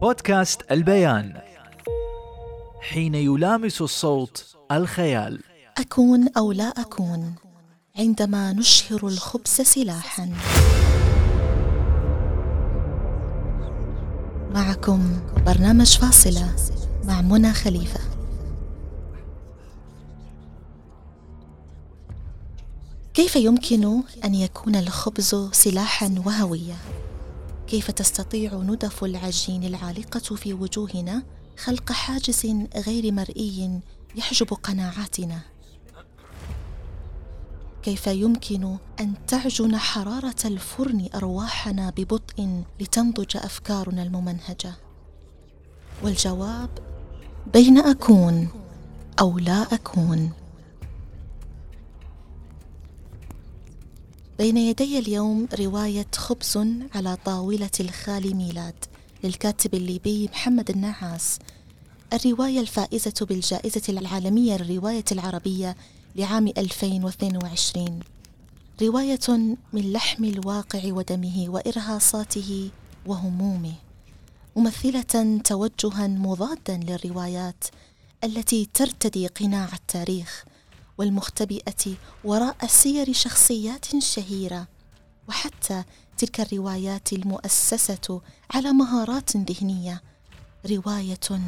بودكاست البيان. حين يلامس الصوت الخيال. أكون أو لا أكون عندما نشهر الخبز سلاحا. معكم برنامج فاصلة مع منى خليفة. كيف يمكن أن يكون الخبز سلاحا وهوية؟ كيف تستطيع ندف العجين العالقة في وجوهنا خلق حاجز غير مرئي يحجب قناعاتنا؟ كيف يمكن أن تعجن حرارة الفرن أرواحنا ببطء لتنضج أفكارنا الممنهجة؟ والجواب بين أكون أو لا أكون. بين يدي اليوم رواية خبز على طاولة الخال ميلاد للكاتب الليبي محمد النعاس. الرواية الفائزة بالجائزة العالمية للرواية العربية لعام 2022 رواية من لحم الواقع ودمه وإرهاصاته وهمومه. ممثلة توجها مضادا للروايات التي ترتدي قناع التاريخ والمختبئة وراء سير شخصيات شهيرة وحتى تلك الروايات المؤسسة على مهارات ذهنية. رواية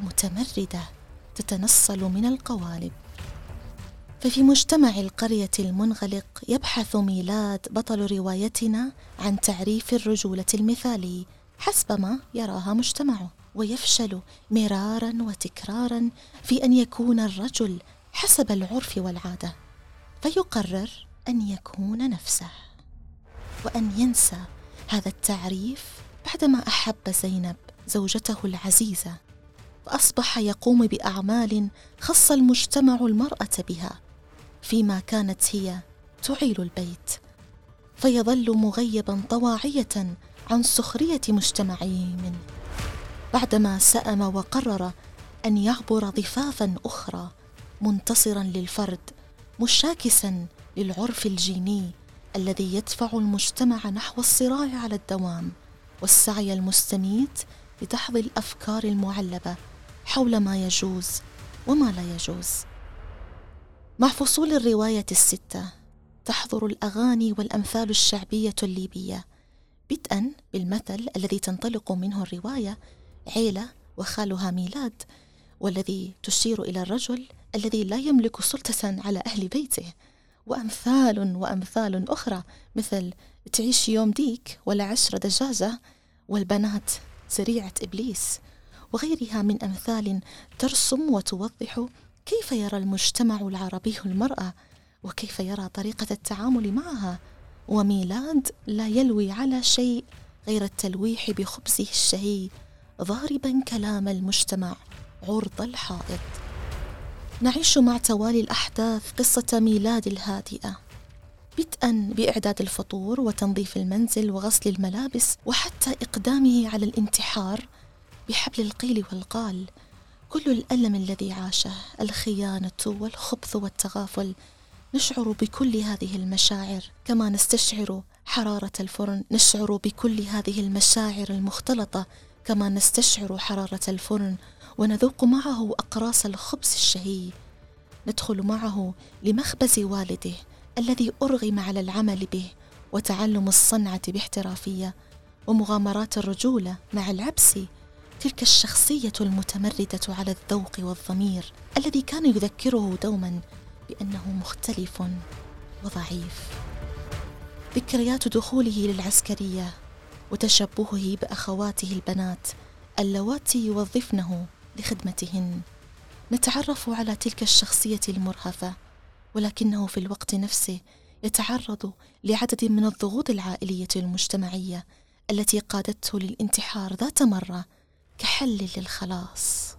متمردة تتنصل من القوالب. ففي مجتمع القرية المنغلق يبحث ميلاد بطل روايتنا عن تعريف الرجولة المثالي حسب ما يراها مجتمعه ويفشل مرارا وتكرارا في أن يكون الرجل حسب العرف والعادة فيقرر أن يكون نفسه وأن ينسى هذا التعريف بعدما أحب زينب زوجته العزيزة فاصبح يقوم بأعمال خص المجتمع المرأة بها فيما كانت هي تعيل البيت فيظل مغيبا طواعية عن سخرية مجتمعه منه بعدما سأم وقرر أن يعبر ضفافا أخرى منتصرا للفرد مشاكسا للعرف الجيني الذي يدفع المجتمع نحو الصراع على الدوام والسعي المستميت لدحض الأفكار المعلبة حول ما يجوز وما لا يجوز. مع فصول الرواية الستة تحضر الأغاني والأمثال الشعبية الليبية. بدءا بالمثل الذي تنطلق منه الرواية عيلة وخالها ميلاد والذي تشير إلى الرجل الذي لا يملك سلطة على أهل بيته. وأمثال وأمثال أخرى مثل تعيش يوم ديك ولا عشرة دجاجة والبنات سريعة إبليس وغيرها من أمثال ترسم وتوضح كيف يرى المجتمع العربي المرأة وكيف يرى طريقة التعامل معها. وميلاد لا يلوي على شيء غير التلويح بخبزه الشهي ضاربا كلام المجتمع عرض الحائط. نعيش مع توالي الأحداث قصة ميلاد الهادئة. بدءا بإعداد الفطور وتنظيف المنزل وغسل الملابس وحتى إقدامه على الانتحار بحبل القيل والقال. كل الألم الذي عاشه الخيانة والخبث والتغافل نشعر بكل هذه المشاعر. كما نستشعر حرارة الفرن نشعر بكل هذه المشاعر المختلطة. كما نستشعر حرارة الفرن ونذوق معه أقراص الخبز الشهي. ندخل معه لمخبز والده الذي أرغم على العمل به وتعلم الصنعة باحترافية ومغامرات الرجولة مع العبس تلك الشخصية المتمردة على الذوق والضمير الذي كان يذكره دوما بأنه مختلف وضعيف. ذكريات دخوله للعسكرية وتشبهه بأخواته البنات اللواتي يوظفنه لخدمتهن. نتعرف على تلك الشخصية المرهفة ولكنه في الوقت نفسه يتعرض لعدد من الضغوط العائلية المجتمعية التي قادته للانتحار ذات مرة كحل للخلاص.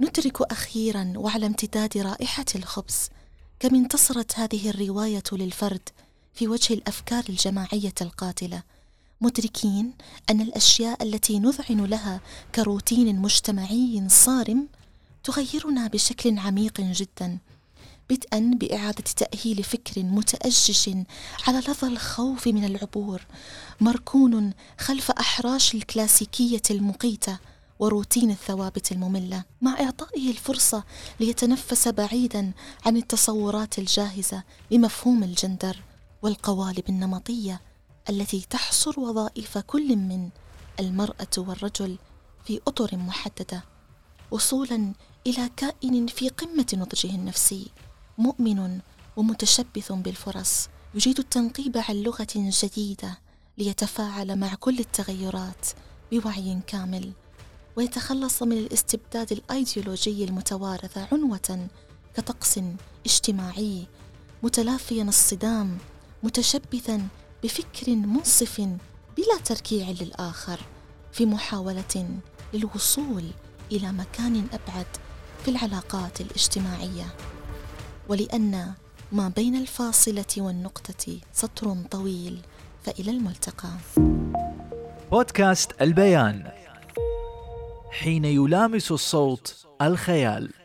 ندرك أخيرا وعلى امتداد رائحة الخبز كم انتصرت هذه الرواية للفرد في وجه الأفكار الجماعية القاتلة. مدركين أن الأشياء التي نذعن لها كروتين مجتمعي صارم تغيرنا بشكل عميق جدا بدءا بإعادة تأهيل فكر متأجج على لظى الخوف من العبور مركون خلف أحراش الكلاسيكية المقيتة وروتين الثوابت المملة. مع إعطائه الفرصة ليتنفس بعيدا عن التصورات الجاهزة لمفهوم الجندر والقوالب النمطية. التي تحصر وظائف كل من المرأة والرجل في أطر محددة وصولا إلى كائن في قمة نضجه النفسي مؤمن ومتشبث بالفرص يجيد التنقيب عن لغة جديدة ليتفاعل مع كل التغيرات بوعي كامل ويتخلص من الاستبداد الأيديولوجي المتوارث عنوة كطقس اجتماعي متلافيا الصدام متشبثا بفكر منصف بلا تركيع للآخر في محاولة للوصول إلى مكان أبعد في العلاقات الاجتماعية. ولأن ما بين الفاصلة والنقطة سطر طويل فإلى الملتقى. بودكاست البيان. حين يلامس الصوت الخيال.